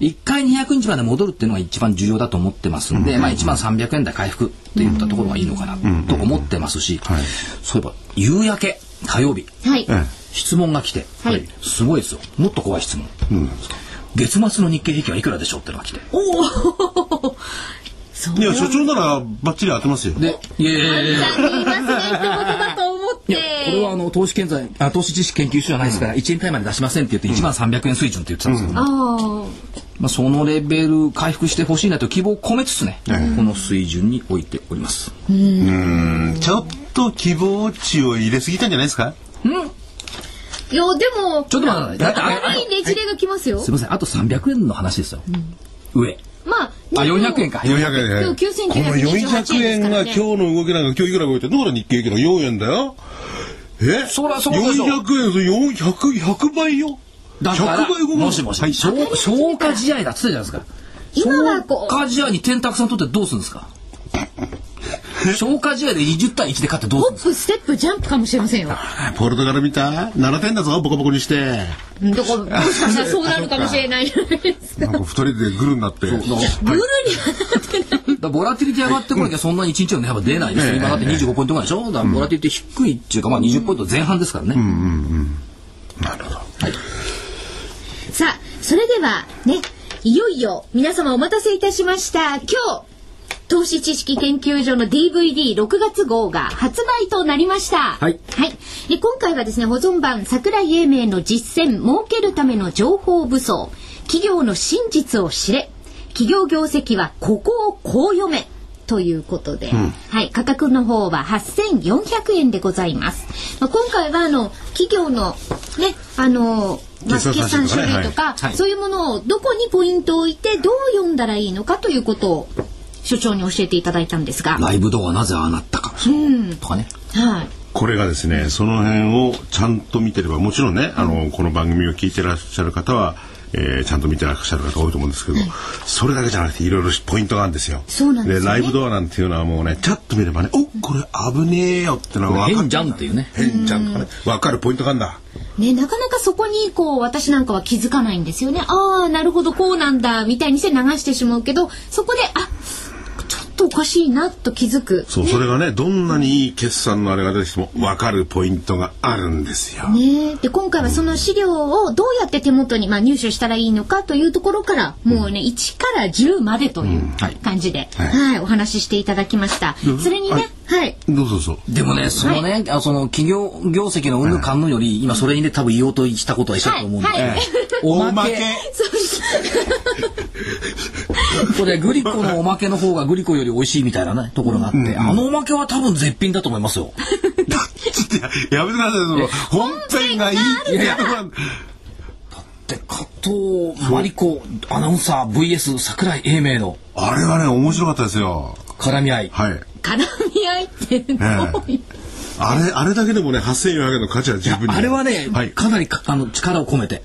1回200日まで戻るっていうのが一番重要だと思ってますんで、まあ1万300円台回復っていったところがいいのかなと思ってますし、そういえば夕焼け火曜日、はい、え質問が来て、はい。すごいですよ。もっと怖い質問、月末の日経平均はいくらでしょうってのが来て。おおいや所長ならバッチリ当てますよ。でいやいやいやいや。言いますねってことだと思って。いやこれはあの投資経済あ投資知識研究所じゃないですから、1円単位まで出しませんって言って1万300円水準って言ってたんですけど。も、あまあ、そのレベル回復してほしいなと希望を込めつつね、この水準に置いております。うん。ちょっと希望値を入れすぎたんじゃないですか？あいやでもちょっと待ってねじれが来ますよ。すみません、あと300円の話ですよ。上。まああ、400円か。400円。でも9928この400円が今日の動きなんか今日いくら動いてるだから日経平均の？4円。だよえ？そらそうでしょ400円それ400 100倍よ？だから100倍動くのもしもし、はい。消消化試合だっつったじゃないですか。今はこう。消化試合に点たくさん取ってどうするんですか？消化試合で20対1で勝ってどうすホップステップジャンプかもしれませんよ。ポルトガル見た ?7 点だぞボコボコにして。うんだからもしかしたらそうなるかもしれないじゃないです。かなんか2人でグルになって。ブルにはなってない。だボラティリティ上がってこなきゃそんなに1日の値幅出ないです。よ。今だって25ポイントぐらいでしょ？だからボラティリティ低いっていうか、まあ20ポイント前半ですからね。なるほど。さあそれではねいよいよ皆様お待たせいたしました。今日投資知識研究所の DVD6 月号が発売となりました。はいはい。で今回はですね、保存版桜井英明の実践、儲けるための情報武装、企業の真実を知れ、企業業績はここをこう読め。ということで、はい、価格の方は8400円でございます。まあ、今回はあの企業のね、あのまあ、決決算算書類とかね書類とか、はいそういうものをどこにポイントを置いてどう読んだらいいのかということを所長に教えていただいたんですが、ライブ動画なぜああなったか。とかね。はい。これがですねその辺をちゃんと見てればもちろんねあのこの番組を聞いてらっしゃる方は、えーちゃんと見てらっしゃる方多いと思うんですけど、それだけじゃなくていろいろポイントがあるんですよ。そうなんですよねライブドアなんていうのはもうねちゃっと見ればねおこれ危ねえよってのが分か変じゃんっていうね。変じゃんとかね分かるポイントがあるんだ。ね、なかなかそこにこう私なんかは気づかないんですよね。ああ、なるほどこうなんだみたいにして流してしまうけど、そこであとおかしいなと気づく。そう、それがねどんなにいい決算のあれが出てきても分かるポイントがあるんですよ。ね、で今回はその資料をどうやって手元に、まあ、入手したらいいのかというところからもうね1から10までというはい。感じで、はい。はい、お話ししていただきました。それにね、はい、どうぞどうぞ。でもね、そのね、あその企業業績のうんぬかんぬより、今それにね、多分言おうとしたことは一緒だと思うんで。はいはいおまけ。これグリコのおまけの方がグリコより美味しいみたいなね、ところがあって、あのおまけは多分絶品だと思いますよ。ちょっとややめてくださいその本編がいいっていうところで、加藤真理子アナウンサー VS 桜井英明のあれはね面白かったですよ。絡み合い。はい。絡み合いってどういう、あれ、あれだけでもね、8400円の価値は十分に。あれはね、はい。かなりかあの力を込めて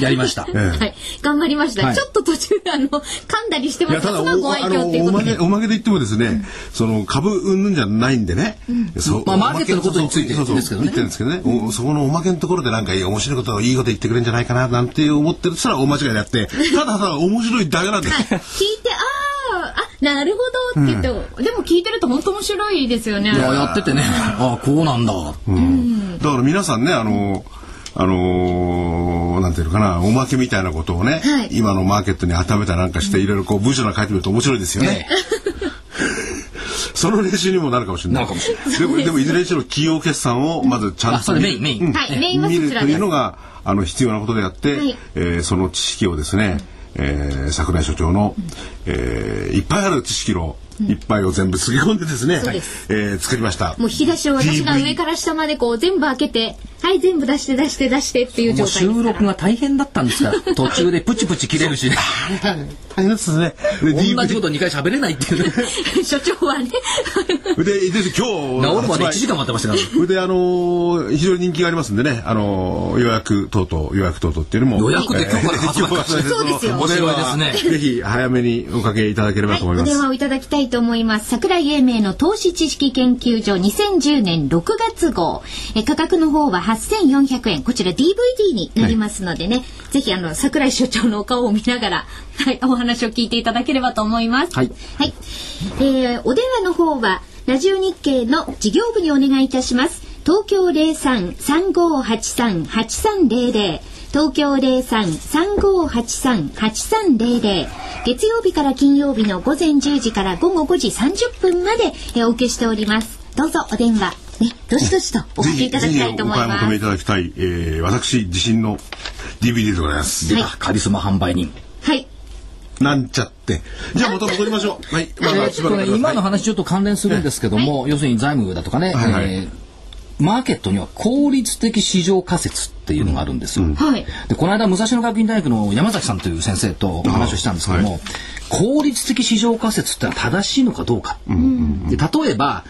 やりました。ええ。はい、頑張りました、はい。ちょっと途中であの噛んだりしてます。ただ、がご愛おあの、嬌っていうことで。おまけ、おまけで言ってもですね、その、株うんぬんじゃないんでね。そうまあマーケットのことについてそうそうですけどね。言ってるんですけどね。おそこのおまけのところでなんか、いい面白いことをいいこと言ってくれるんじゃないかな、なんて思ってるそら大間違いであって、ただただ面白いだけなんで。す。聞いてあーあなるほどって言って、でも聞いてると本当面白いですよね。いややっててね、ああこうなんだ。だから皆さんね、あの、あのーなんていうのかな、おまけみたいなことをね、はい。今のマーケットに当てはめたりなんかして、いろいろこう文章なんか書いてみると面白いですよね。ね。その練習にもなるかもしれない。なるかもしれでも、でもいずれにしろ企業決算をまずちゃんとあそれメインメイン。うんはいメインはそ見るというのが、あの、必要なことであって、はい。えーその知識をですね、えー桜井所長の、えーいっぱいある知識のいっぱいを全部つぎ込んでですね、そうですえー作りました。もう引き出しを私が上から下までこう全部開けてはい全部出して出して出してっていう状態収録が大変だったんですか？ら、途中でプチプチ切れるし、大変ですね。で同じこと2回喋れないっていうね。所長はねで、で、今日、治るまで1時間待ってましたから。で、あのー非常に人気がありますんでね、あのー予約等々、予約等々っていうのも。予約で今日から始まそうですよお電話面白いですぜひ早めにおかけいただければはい、と思います。お電話をいただきたいと思います。桜井英明の投資知識研究所2010年6月号。え価格の方は8400円。こちら DVD になりますのでね、ぜひあの、桜井所長のお顔を見ながら、はい、お話を聞いていただければと思います。はい。はい。えーお電話の方は、ラジオ日経の事業部にお願いいたします。東京03-3583-8300東京03-3583-8300月曜日から金曜日の午前10時から午後5時30分までえーお受けしております。どうぞお電話、ね、どしどしとおかけいただきたいと思いぜひお買い求ます。めいただきたい、えー、私自身の DVD でございます。出た、カリスマ販売人。はい。なんちゃって。じゃあまた戻りましょう。はい。まえだーっとね、今の話ちょっと関連するんですけども、要するに財務だとかね、はいはいえーマーケットには効率的市場仮説っていうのがあるんですよ。はい。でこの間武蔵野学院大学の山崎さんという先生とお話をしたんですけども、は効率的市場仮説ってのは正しいのかどうか、で例えば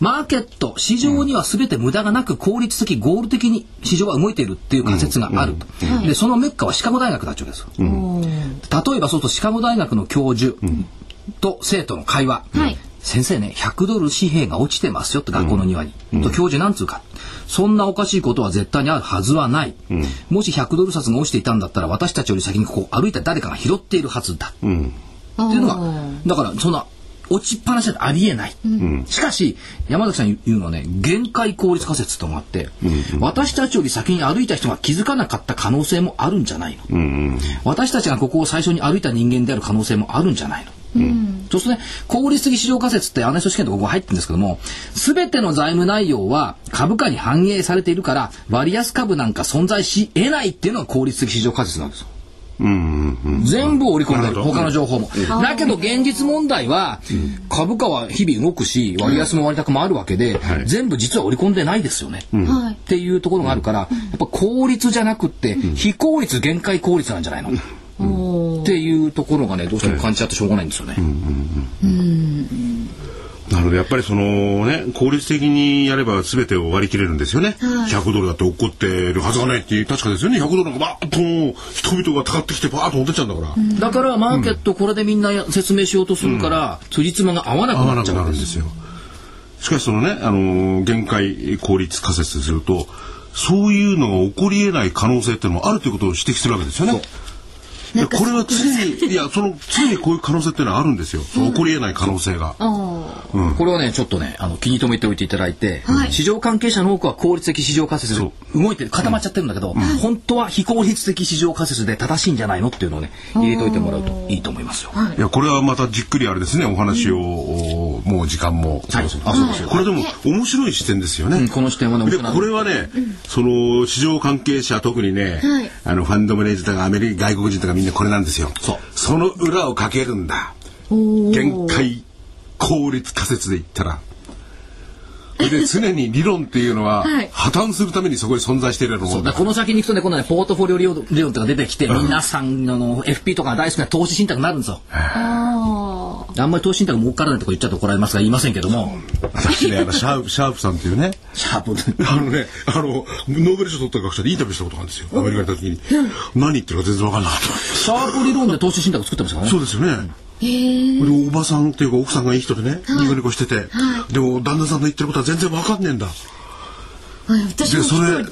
マーケット市場には全て無駄がなく効率的合理的に市場は動いているっていう仮説があると、でそのメッカはシカゴ大学だっちゅうわけですよ、例えばそうするとシカゴ大学の教授と生徒の会話、はい。先生ね100ドル紙幣が落ちてますよって学校の庭に、と教授なんつうか。そんなおかしいことは絶対にあるはずはない、もし100ドル札が落ちていたんだったら私たちより先にここを歩いた誰かが拾っているはずだ、っていうのがだからそんな落ちっぱなしだとありえない、しかし山崎さん言うのはね限界効率仮説というのがあって、私たちより先に歩いた人が気づかなかった可能性もあるんじゃないの、私たちがここを最初に歩いた人間である可能性もあるんじゃないの、そうするとね、効率的市場仮説ってアナリスト試験とここ入ってるんですけども、すべての財務内容は株価に反映されているから、割安株なんか存在し得ないっていうのが効率的市場仮説なんですよ。全部織り込んでる、他の情報も。だけど現実問題は、株価は日々動くし、割安も割高もあるわけで、全部実は織り込んでないですよね。はい。っていうところがあるから、やっぱ効率じゃなくって、非効率限界効率なんじゃないの、っていうところがねどうしても感じちゃってしょうがないんですよね。なのでやっぱりそのね効率的にやれば全てを割り切れるんですよね、100ドルだって怒ってるはずがないっていう確かですよね。100ドルなんかバーッともう人々がたかってきてバーッと持ってっちゃうんだから、だからマーケットこれでみんな説明しようとするから、辻褄が合わなく合わなくなっちゃうんでよ。なるんですすよ。しかしそのね、あのー限界効率仮説するとそういうのが起こり得ない可能性っていうのもあるということを指摘するわけですよねいやこれは常にいやその常にこういう可能性っていうのはあるんですよ、その起こり得ない可能性が、これはねちょっとねあの気に留めておいていただいて、はい。市場関係者の多くは効率的市場仮説で動いてる固まっちゃってるんだけど、本当は非効率的市場仮説で正しいんじゃないのっていうのをね入れといてもらうといいと思いますよ。い。やこれはまたじっくりあれですねお話を、おもう時間も。そろそろあそうです。よこれでも面白い視点ですよね、うんこの視点はねこれはね、その市場関係者特にね、はい。あのファンドマネージャーとかアメリカ外国人とかみんなこれなんですよ。そう。の裏をかけるんだ。限界効率仮説で言ったらで常に理論っていうのは、はい。破綻するためにそこに存在しているようなもんだ。この先に行くとね、今度ね、ポートフォリオ理論理論とか出てきて、皆さんの FP とかが大好きな投資信託になるんですよ。あんまり投資信託儲からないとか言っちゃうと怒られますが言いませんけども。私ねあのシャープ シャープさんっていうね。シャープ。あのねあのノーベル賞取った学者でインタビューしたことがあるんですよ。アメリカに行った時に。何言ってるか全然分かんなかった。シャープ理論で投資信託作ってますからね。そうですよねでおばさんっていうか奥さんがいい人でねニコニコしてて。でも旦那さんの言ってることは全然分かんねえんだ。はい私もでそれいと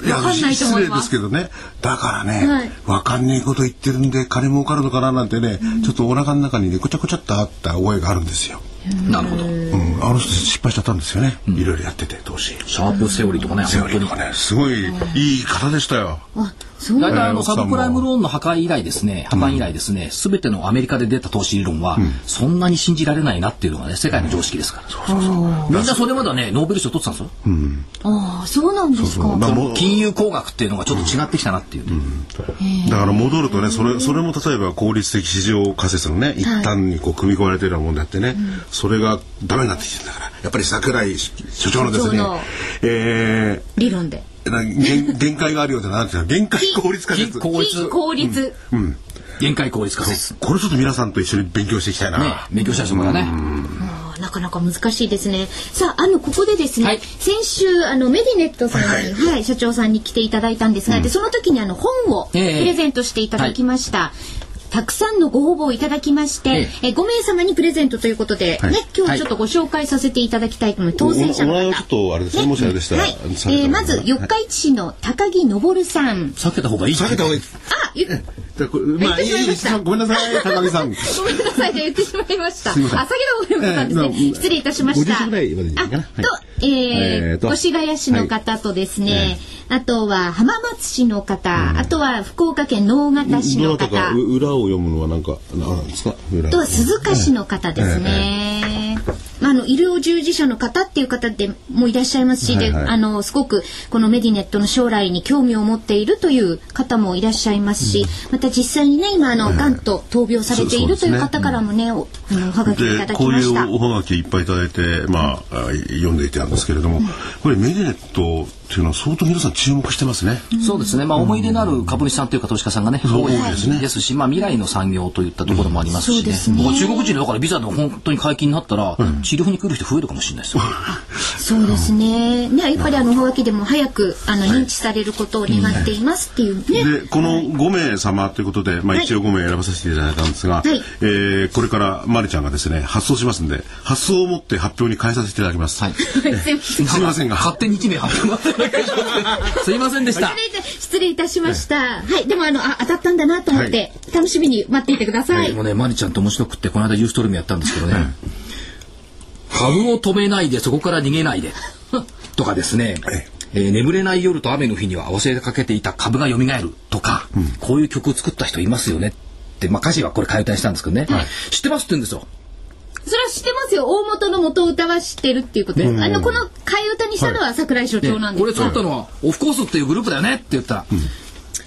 失礼ですけどね。だからね、はい。わかんねえこと言ってるんで金儲かるのかななんてね、ちょっとお腹の中にねこちゃこちゃっとあった覚えがあるんですよ、なるほど。うん、あの人失敗しちゃったんですよね、いろいろやってて投資。シャープセオリーとかねセオリーとかね。すごいいい方でしたよ。あそう大体あのサブプライムローンの破壊以来ですね破綻以来ですね全てのアメリカで出た投資理論はそんなに信じられないなっていうのがね世界の常識ですから。みんなそれまではねノーベル賞取ってたんですよ。ああそうなんですか。金融工学っていうのがちょっと違ってきたなっていう。ねだから戻るとねそれそれも例えば効率的市場仮説のね一端にこう組み込まれてるようなもんであってね、それがダメになってきてるんだからやっぱり桜井所長のですねえ理論で。限 限界があるようでなんて限界効率仮説効率。非効率。限界効率化説ねこれちょっと皆さんと一緒に勉強していきたいな、勉強した人からねなかなか難しいですね。さあ、あの、ここでですね、はい。先週、あの、メディネットさんに、はい、社長さんに来ていただいたんですが、で、その時にあの、本をプえ。えレゼントしていただきました。たくさんのご応募をいただきまして、ええ。5名様にプレゼントということで、はい。ね、今日はちょっとご紹介させていただきたいと思います。当選者の方。ちょっとあれですね。もしあれでしたらはい、えーまず、四日市市の高木昇さん。避けた方がいい。避けた方がいい。あ、まあいいいいごめんなさい高木さん。ごめんなさいね、言ってしまいました。あ、すいません。先ほどごめんなさいですね。ええ失礼いたしました。50ぐらいまでいいかな。あ、はい。と、えー越谷市の方とですね、あとは浜松市の方、あとは福岡県直方市の方、どなたかあう裏を読むのはなんか何なんですか？裏とは鈴鹿市の方ですね。まあ、あの医療従事者の方っていう方でもいらっしゃいますし、はいはい。であのすごくこのメディネットの将来に興味を持っているという方もいらっしゃいますし、また実際にね今あの、がんと闘病されているという方からもね、おでこうい。うおはがきいっぱいいただいて、まあ、あ読んでいてあるんですけれども、これメディネットっていうのは相当皆さん注目してますね。そうですね、まあ、思い出のある株主さんというか投資家さんがね、多いですね。ですし、まあ、未来の産業といったところもありますしね。僕は中国人でだからビザで本当に解禁になったら、治療に来る人増えるかもしれないですよ。そうですね。ね、やっぱりあの、おはがきでも早く、あの、認知されることを願っていますっていうね。でこの5名様ということで、まあ、はい一応5名選ばさせていただいたんですが、はいえーこれからまりちゃんがですね発送しますんで発送をもって発表に変えさせていただきます。はい。すいませんすみませんが勝手に1名発表す。すいませんでした。失礼いたしました。はい、でもあの、あ、当たったんだなと思って、楽しみに待っていてください。もうね、マリちゃんと面白くって、この間ユーストリームやったんですけどね、株を止めないで、そこから逃げないで、とかですね、えー眠れない夜と雨の日には忘れかけていた株が蘇るとか、こういう曲を作った人いますよねって、まあ、歌詞はこれ替え歌にしたんですけどね、知ってますって言うんですよ。それは知ってますよ。大元の元歌は知ってるっていうことで。あの、この替え歌にしたのは桜井所で長なんです。これ作ったのは、オフコースっていうグループだよね。って言ったら、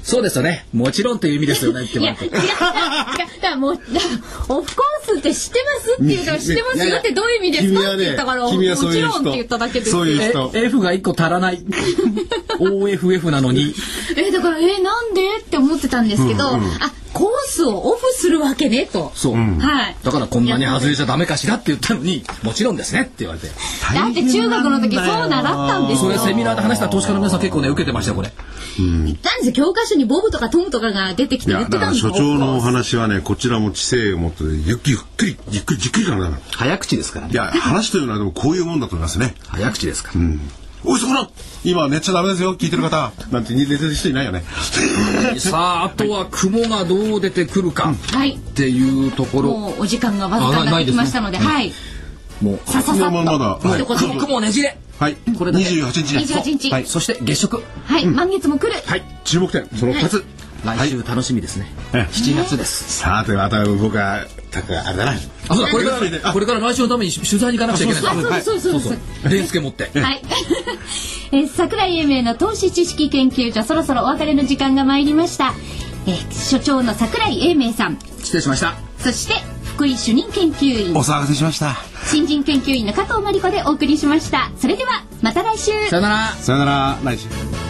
そうですよね、もちろんっていう意味ですよね。っ ていや、言われて。いや、いや、もう、だオフコースって知ってますっていうのは知ってますよ。ってどういう意味ですかって言ったから、もちろんって言っただけです。よ。そういう人。え F が1個足らない。OFF なのに。え、だから、え、なんでって思ってたんですけど、あ、コースをオフするわけね、と。そう。はい。だからこんなに外れちゃダメかしらって言ったのに、もちろんですねって言われて。だって中学の時そう習ったんですよ。それセミナーで話した投資家の皆さん結構ね、受けてましたよ、これ。言ったんですよ。教科書にボブとかトムとかが出てきて言いやだからってたんですよ。所長のお話はねこちらも知性を持ってゆっくりゆっくりじっくりじっくりからな早口ですからね。いや話というのはでもこういうもんだと思いますね。早口ですから。おいそこら今寝ちゃダメですよ聞いてる方なんて寝てる人いないよね。さあ、あとは雲がどう出てくるかはい。っていうところ。もうお時間がわずかになってきましたので、あなはい。もう、さささっと。まだはい一言で雲ねじれ。はいこれだけ28日です。28日。はい、そして月食。はい。満月も来る。はい注目点その2つ。来週楽しみですね。え7月です。さてまた僕はたかあれだな。あ、そうだ、これから、これから来週のために取材に行かなくちゃいけない。あ、そうそうそうそう。レンスケ持って。はい。えー桜井英明の投資知識研究所、そろそろお別れの時間が参りました。えー所長の桜井英明さん、失礼しました。そして福井主任研究員お、騒がせしました。新人研究員の加藤真理子でお送りしました。それでは、また来週さよなら。さよなら来週。